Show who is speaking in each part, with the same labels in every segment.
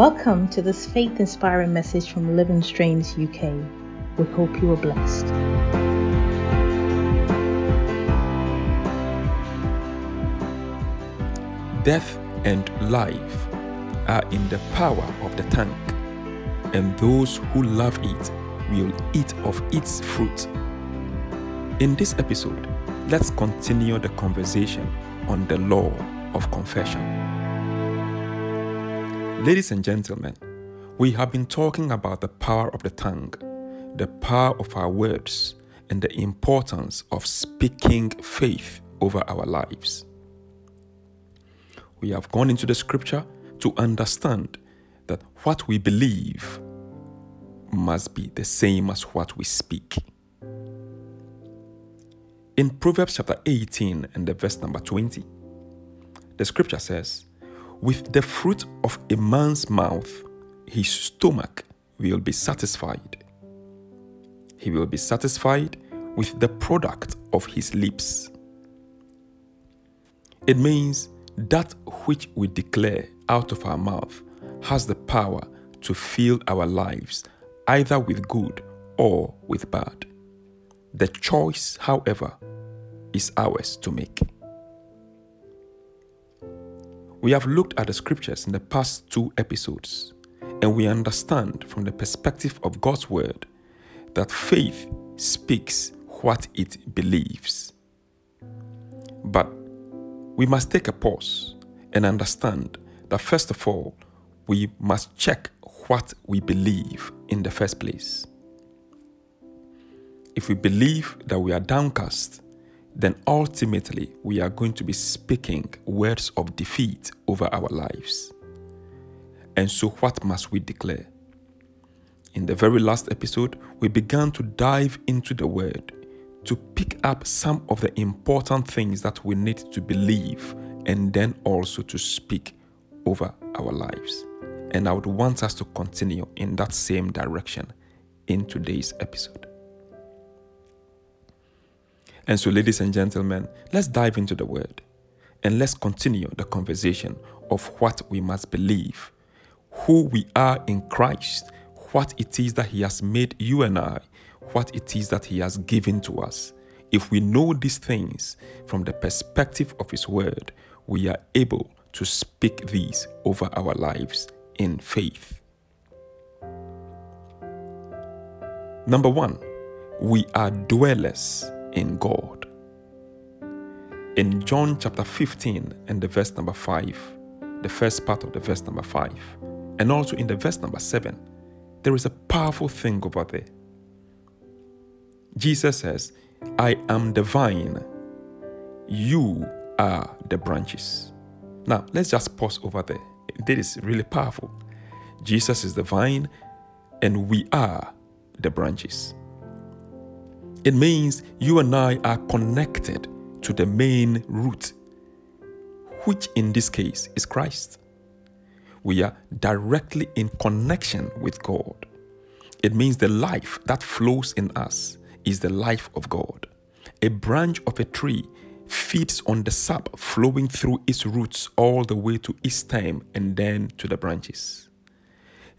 Speaker 1: Welcome to this faith inspiring message from Living Streams UK. We hope you are blessed.
Speaker 2: Death and life are in the power of the tongue, and those who love it will eat of its fruit. In this episode, let's continue the conversation on the law of confession. Ladies and gentlemen, we have been talking about the power of the tongue, the power of our words, and the importance of speaking faith over our lives. We have gone into the scripture to understand that what we believe must be the same as what we speak. In Proverbs chapter 18 and the verse number 20, the scripture says, with the fruit of a man's mouth, his stomach will be satisfied. He will be satisfied with the product of his lips. It means that which we declare out of our mouth has the power to fill our lives either with good or with bad. The choice, however, is ours to make. We have looked at the scriptures in the past two episodes, and we understand from the perspective of God's Word that faith speaks what it believes. But we must take a pause and understand that, first of all, we must check what we believe in the first place. If we believe that we are downcast, then ultimately we are going to be speaking words of defeat over our lives. And so, what must we declare? In the very last episode, we began to dive into the Word to pick up some of the important things that we need to believe and then also to speak over our lives. And I would want us to continue in that same direction in today's episode. And so, ladies and gentlemen, let's dive into the word and let's continue the conversation of what we must believe, who we are in Christ, what it is that He has made you and I, what it is that He has given to us. If we know these things from the perspective of His Word, we are able to speak these over our lives in faith. Number one, we are dwellers in God. In John chapter 15 and the verse number 5, the first part of the verse number 5, and also in the verse number 7, there is a powerful thing over there. Jesus says, I am the vine, you are the branches. Now, let's just pause over there. This is really powerful. Jesus is the vine, and we are the branches. It means you and I are connected to the main root, which in this case is Christ. We are directly in connection with God. It means the life that flows in us is the life of God. A branch of a tree feeds on the sap flowing through its roots all the way to its stem and then to the branches.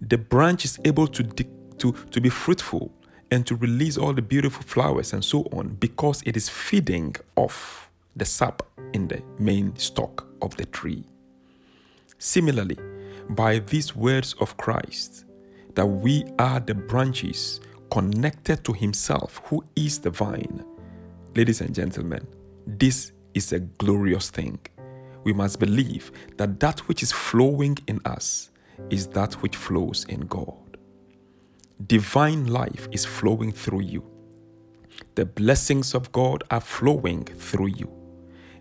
Speaker 2: The branch is able to, de- to, to be fruitful and to release all the beautiful flowers and so on because it is feeding off the sap in the main stalk of the tree. Similarly, by these words of Christ, that we are the branches connected to Himself, who is the vine. Ladies and gentlemen, this is a glorious thing. We must believe that that which is flowing in us is that which flows in God divine life is flowing through you. The blessings of God are flowing through you.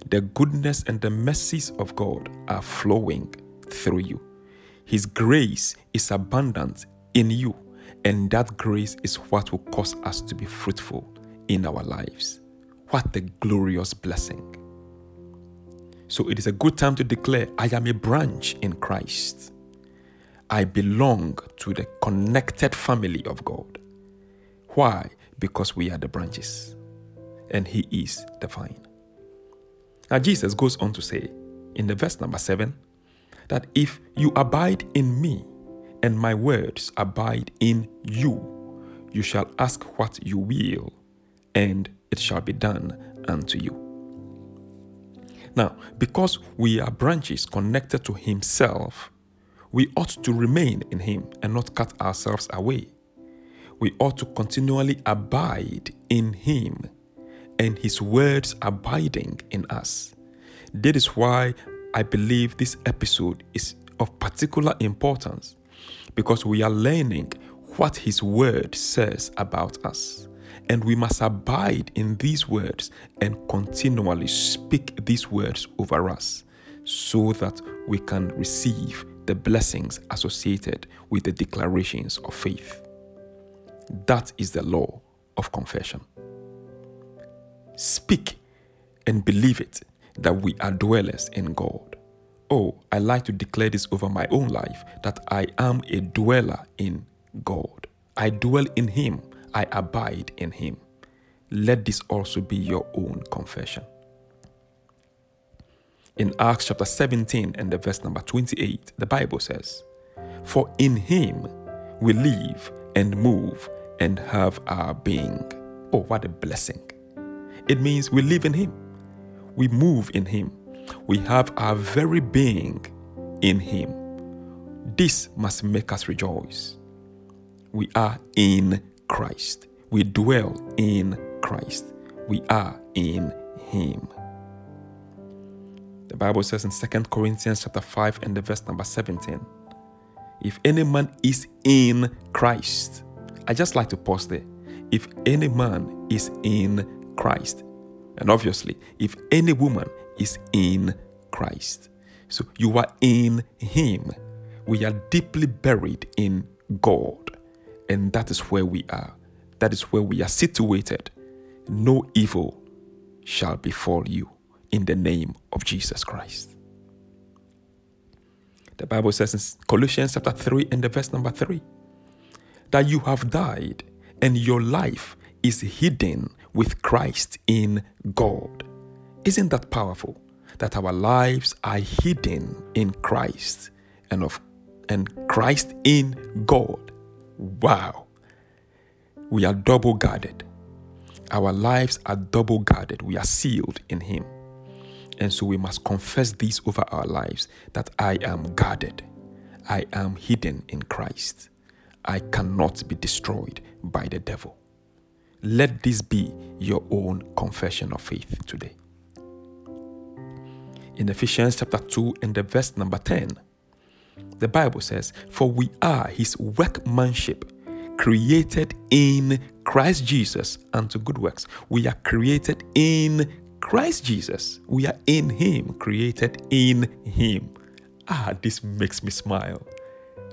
Speaker 2: The goodness and the mercies of God are flowing through you. His grace is abundant in you, and that grace is what will cause us to be fruitful in our lives. What a glorious blessing! So, it is a good time to declare, I am a branch in Christ. I belong to the connected family of God. Why? Because we are the branches and He is the vine. Now, Jesus goes on to say in the verse number 7 that if you abide in me and my words abide in you, you shall ask what you will, and it shall be done unto you. Now, because we are branches connected to Himself, we ought to remain in Him and not cut ourselves away. We ought to continually abide in Him and His words abiding in us. That is why I believe this episode is of particular importance because we are learning what His Word says about us. And we must abide in these words and continually speak these words over us so that we can receive the blessings associated with the declarations of faith. That is the law of confession. Speak and believe it that we are dwellers in God. Oh, I like to declare this over my own life that I am a dweller in God. I dwell in Him, I abide in Him. Let this also be your own confession. In Acts chapter 17 and the verse number 28, the Bible says, For in him we live and move and have our being. Oh, what a blessing! It means we live in him, we move in him, we have our very being in him. This must make us rejoice. We are in Christ. We dwell in Christ. We are in Him. The Bible says in 2 Corinthians chapter 5 and the verse number 17. If any man is in Christ, I just like to pause there. If any man is in Christ, and obviously, if any woman is in Christ, so you are in Him. We are deeply buried in God, and that is where we are. That is where we are situated. No evil shall befall you in the name of Jesus Christ. The Bible says in Colossians chapter 3 and the verse number 3 that you have died and your life is hidden with Christ in God. Isn't that powerful? That our lives are hidden in Christ and of and Christ in God. Wow. We are double guarded. Our lives are double guarded. We are sealed in him. And so we must confess this over our lives that I am guarded, I am hidden in Christ, I cannot be destroyed by the devil. Let this be your own confession of faith today. In Ephesians chapter 2 and the verse number 10, the Bible says, For we are his workmanship, created in Christ Jesus unto good works. We are created in Christ Jesus, we are in Him, created in Him. Ah, this makes me smile.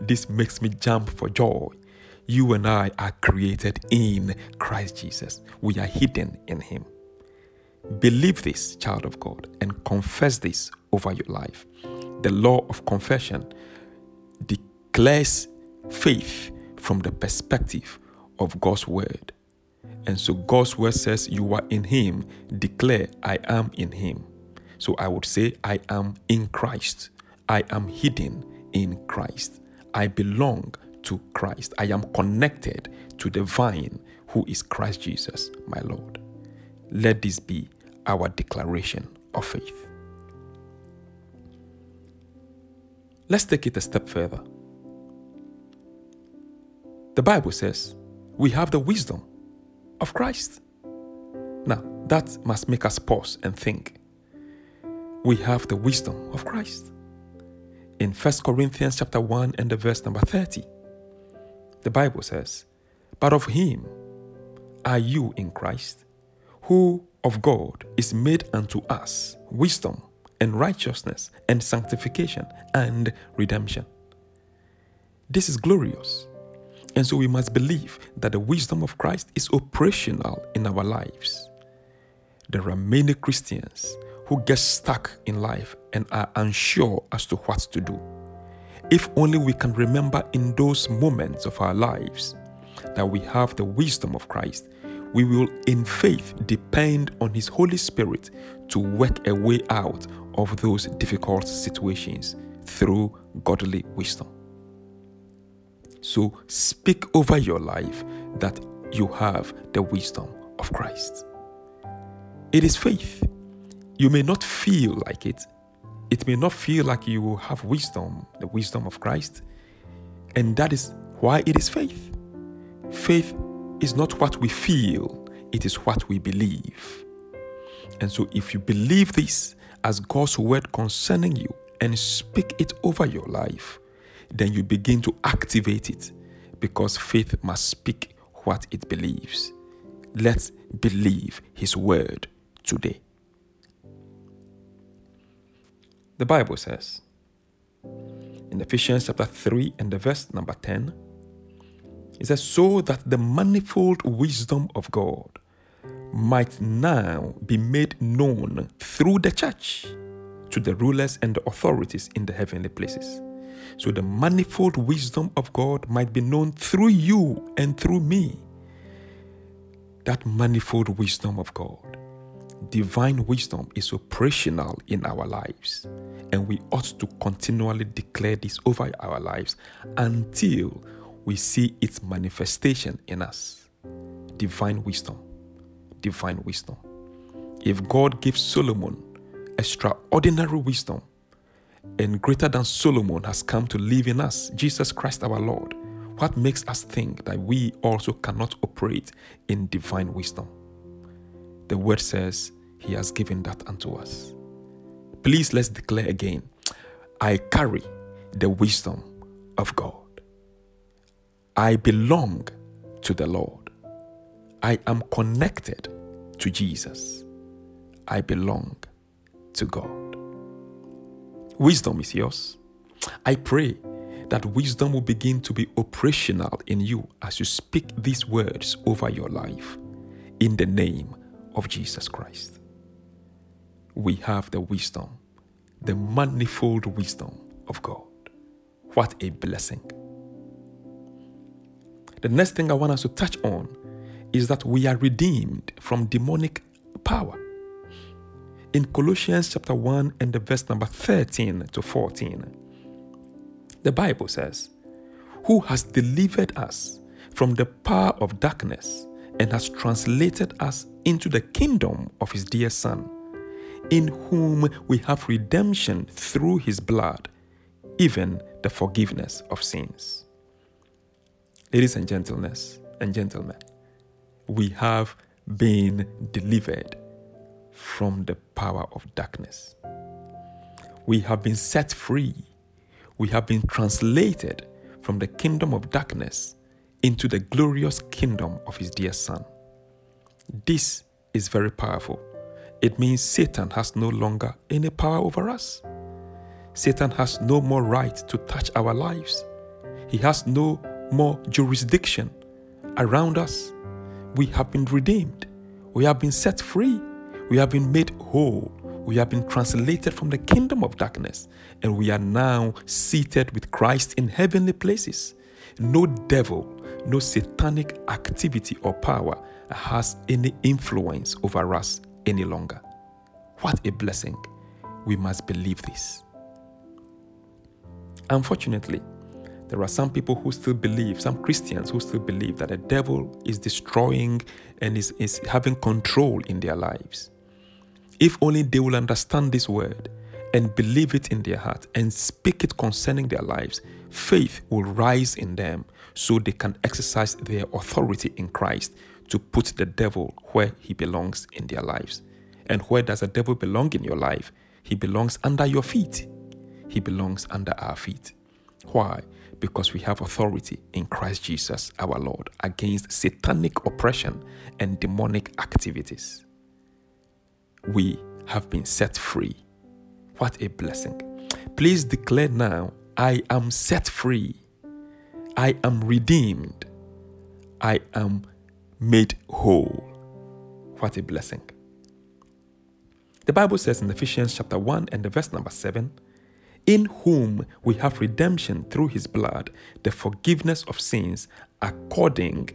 Speaker 2: This makes me jump for joy. You and I are created in Christ Jesus. We are hidden in Him. Believe this, child of God, and confess this over your life. The law of confession declares faith from the perspective of God's word. And so God's word says, You are in Him. Declare, I am in Him. So I would say, I am in Christ. I am hidden in Christ. I belong to Christ. I am connected to the vine who is Christ Jesus, my Lord. Let this be our declaration of faith. Let's take it a step further. The Bible says we have the wisdom of Christ. Now, that must make us pause and think. We have the wisdom of Christ. In 1 Corinthians chapter 1 and the verse number 30, the Bible says, But of him are you in Christ, who of God is made unto us wisdom and righteousness and sanctification and redemption. This is glorious. And so we must believe that the wisdom of Christ is operational in our lives. There are many Christians who get stuck in life and are unsure as to what to do. If only we can remember in those moments of our lives that we have the wisdom of Christ, we will in faith depend on His Holy Spirit to work a way out of those difficult situations through godly wisdom. So speak over your life that you have the wisdom of Christ. It is faith. You may not feel like it. It may not feel like you have wisdom, the wisdom of Christ. And that is why it is faith. Faith is not what we feel, it is what we believe. And so, if you believe this as God's word concerning you and speak it over your life, then you begin to activate it because faith must speak what it believes. Let's believe His word today. The Bible says in Ephesians chapter 3 and the verse number 10, it says, So that the manifold wisdom of God might now be made known through the church to the rulers and the authorities in the heavenly places so the manifold wisdom of God might be known through you and through me. That manifold wisdom of God, divine wisdom, is operational in our lives, and we ought to continually declare this over our lives until we see its manifestation in us. Divine wisdom, divine wisdom. If God gives Solomon extraordinary wisdom, and greater than Solomon has come to live in us, Jesus Christ our Lord. What makes us think that we also cannot operate in divine wisdom? The word says, He has given that unto us. Please let's declare again I carry the wisdom of God. I belong to the Lord. I am connected to Jesus. I belong to God. Wisdom is yours. I pray that wisdom will begin to be operational in you as you speak these words over your life in the name of Jesus Christ. We have the wisdom, the manifold wisdom of God. What a blessing. The next thing I want us to touch on is that we are redeemed from demonic power in Colossians chapter 1 and the verse number 13 to 14. The Bible says, Who has delivered us from the power of darkness and has translated us into the kingdom of his dear Son, in whom we have redemption through his blood, even the forgiveness of sins. Ladies and gentleness and gentlemen, we have been delivered from the power of darkness. We have been set free. We have been translated from the kingdom of darkness into the glorious kingdom of His dear Son. This is very powerful. It means Satan has no longer any power over us. Satan has no more right to touch our lives. He has no more jurisdiction around us. We have been redeemed. We have been set free. We have been made whole. We have been translated from the kingdom of darkness, and we are now seated with Christ in heavenly places. No devil, no satanic activity or power has any influence over us any longer. What a blessing! We must believe this. Unfortunately, there are some people who still believe, some Christians who still believe that the devil is destroying and is, is having control in their lives. If only they will understand this word and believe it in their heart and speak it concerning their lives, faith will rise in them so they can exercise their authority in Christ to put the devil where he belongs in their lives. And where does the devil belong in your life? He belongs under your feet. He belongs under our feet. Why? because we have authority in Christ Jesus our Lord against satanic oppression and demonic activities. We have been set free. What a blessing. Please declare now I am set free. I am redeemed. I am made whole. What a blessing. The Bible says in Ephesians chapter 1 and the verse number 7 in whom we have redemption through his blood, the forgiveness of sins according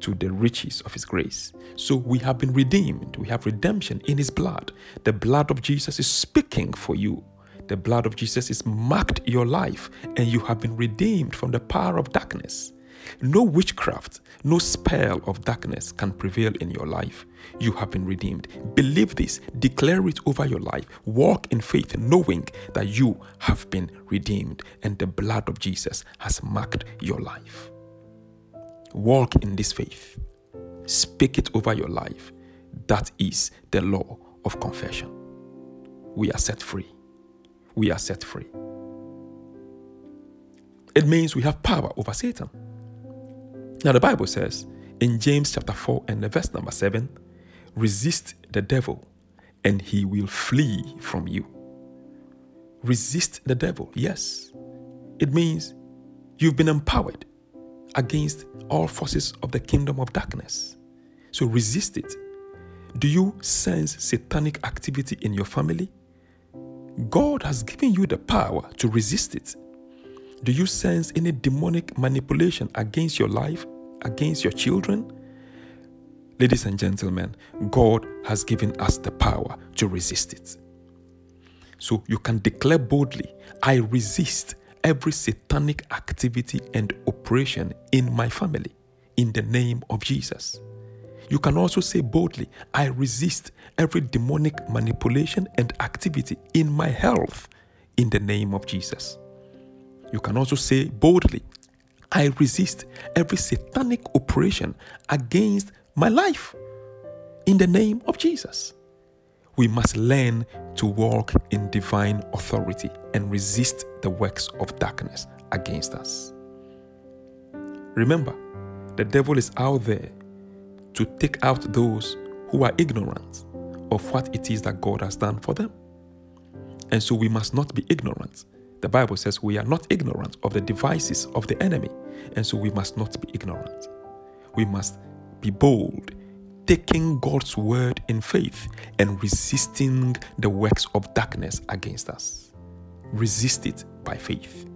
Speaker 2: to the riches of his grace. So we have been redeemed. We have redemption in his blood. The blood of Jesus is speaking for you. The blood of Jesus is marked your life, and you have been redeemed from the power of darkness. No witchcraft, no spell of darkness can prevail in your life. You have been redeemed. Believe this, declare it over your life. Walk in faith, knowing that you have been redeemed and the blood of Jesus has marked your life. Walk in this faith, speak it over your life. That is the law of confession. We are set free. We are set free. It means we have power over Satan. Now, the Bible says in James chapter 4 and the verse number 7 resist the devil and he will flee from you. Resist the devil, yes. It means you've been empowered against all forces of the kingdom of darkness. So resist it. Do you sense satanic activity in your family? God has given you the power to resist it. Do you sense any demonic manipulation against your life against your children? Ladies and gentlemen, God has given us the power to resist it. So you can declare boldly, I resist every satanic activity and operation in my family in the name of Jesus. You can also say boldly, I resist every demonic manipulation and activity in my health in the name of Jesus. You can also say boldly, I resist every satanic operation against my life in the name of Jesus. We must learn to walk in divine authority and resist the works of darkness against us. Remember, the devil is out there to take out those who are ignorant of what it is that God has done for them. And so we must not be ignorant the Bible says we are not ignorant of the devices of the enemy, and so we must not be ignorant. We must be bold, taking God's word in faith and resisting the works of darkness against us. Resist it by faith.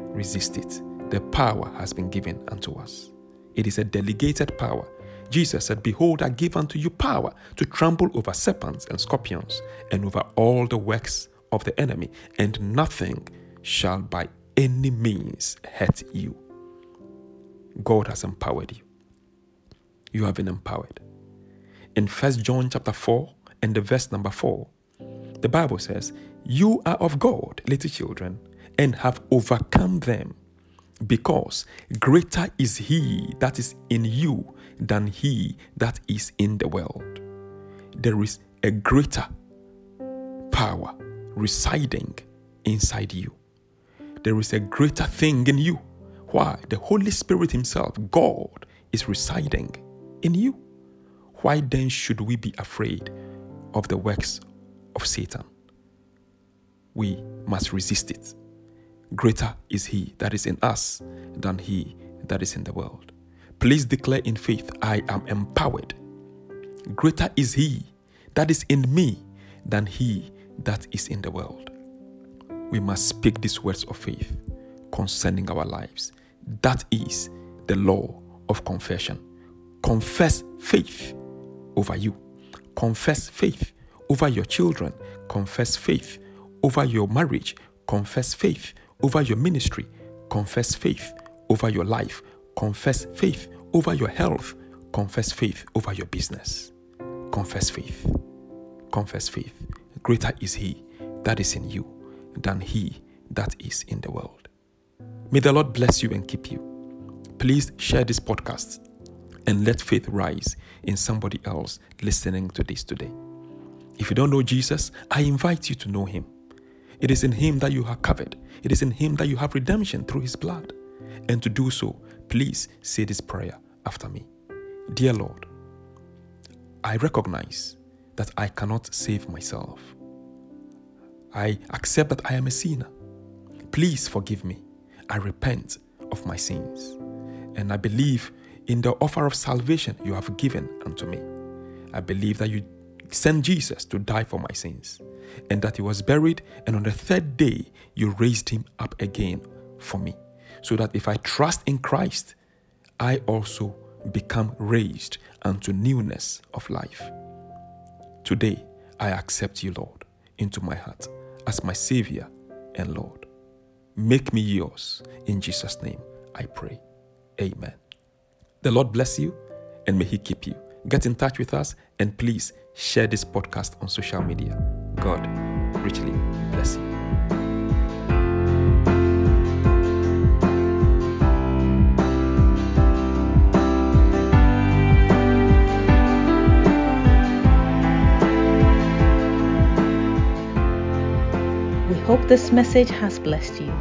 Speaker 2: Resist it. The power has been given unto us. It is a delegated power. Jesus said, Behold, I give unto you power to trample over serpents and scorpions and over all the works of the enemy, and nothing shall by any means hurt you. God has empowered you. You have been empowered. In 1 John chapter 4 and the verse number 4, the Bible says, You are of God, little children, and have overcome them, because greater is he that is in you than he that is in the world. There is a greater power residing inside you. There is a greater thing in you. Why? The Holy Spirit Himself, God, is residing in you. Why then should we be afraid of the works of Satan? We must resist it. Greater is He that is in us than He that is in the world. Please declare in faith, I am empowered. Greater is He that is in me than He that is in the world. We must speak these words of faith concerning our lives. That is the law of confession. Confess faith over you, confess faith over your children, confess faith over your marriage, confess faith over your ministry, confess faith over your life, confess faith over your health, confess faith over your business. Confess faith. Confess faith. Greater is He that is in you than He that is in the world. May the Lord bless you and keep you. Please share this podcast and let faith rise in somebody else listening to this today. If you don't know Jesus, I invite you to know Him. It is in Him that you are covered, it is in Him that you have redemption through His blood. And to do so, please say this prayer after me Dear Lord, I recognize that I cannot save myself. I accept that I am a sinner. Please forgive me. I repent of my sins. And I believe in the offer of salvation you have given unto me. I believe that you sent Jesus to die for my sins, and that he was buried, and on the third day you raised him up again for me, so that if I trust in Christ, I also become raised unto newness of life. Today, I accept you, Lord, into my heart as my Savior and Lord. Make me yours. In Jesus' name, I pray. Amen. The Lord bless you and may He keep you. Get in touch with us and please share this podcast on social media. God richly bless you.
Speaker 1: this message has blessed you,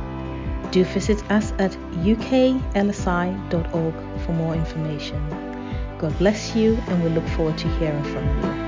Speaker 1: do visit us at uklsi.org for more information. God bless you, and we look forward to hearing from you.